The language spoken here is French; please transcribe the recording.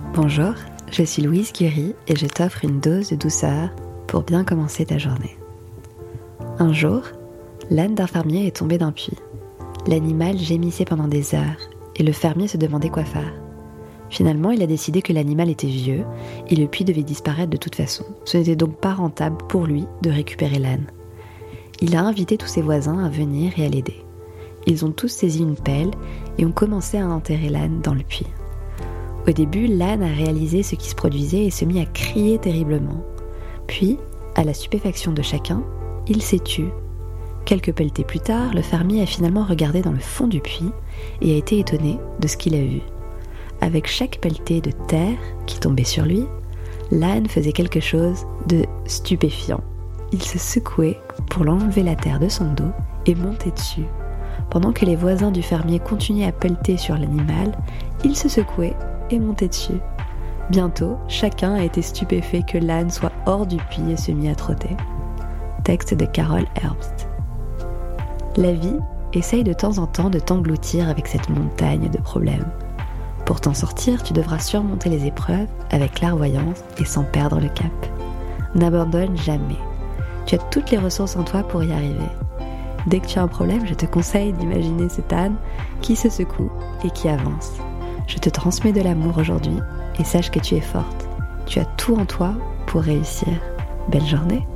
Bonjour, je suis Louise Curie et je t'offre une dose de douceur pour bien commencer ta journée. Un jour, l'âne d'un fermier est tombé d'un puits. L'animal gémissait pendant des heures et le fermier se demandait quoi faire. Finalement, il a décidé que l'animal était vieux et le puits devait disparaître de toute façon. Ce n'était donc pas rentable pour lui de récupérer l'âne. Il a invité tous ses voisins à venir et à l'aider. Ils ont tous saisi une pelle et ont commencé à enterrer l'âne dans le puits. Au début, l'âne a réalisé ce qui se produisait et se mit à crier terriblement. Puis, à la stupéfaction de chacun, il s'est tu. Quelques pelletées plus tard, le fermier a finalement regardé dans le fond du puits et a été étonné de ce qu'il a vu. Avec chaque pelletée de terre qui tombait sur lui, l'âne faisait quelque chose de stupéfiant. Il se secouait pour l'enlever la terre de son dos et monter dessus. Pendant que les voisins du fermier continuaient à pelleter sur l'animal, il se secouait et montait dessus. Bientôt, chacun a été stupéfait que l'âne soit hors du puits et se mit à trotter. Texte de Carol Herbst. La vie essaye de temps en temps de t'engloutir avec cette montagne de problèmes. Pour t'en sortir, tu devras surmonter les épreuves avec clairvoyance et sans perdre le cap. N'abandonne jamais. Tu as toutes les ressources en toi pour y arriver. Dès que tu as un problème, je te conseille d'imaginer cet âne qui se secoue et qui avance. Je te transmets de l'amour aujourd'hui et sache que tu es forte. Tu as tout en toi pour réussir. Belle journée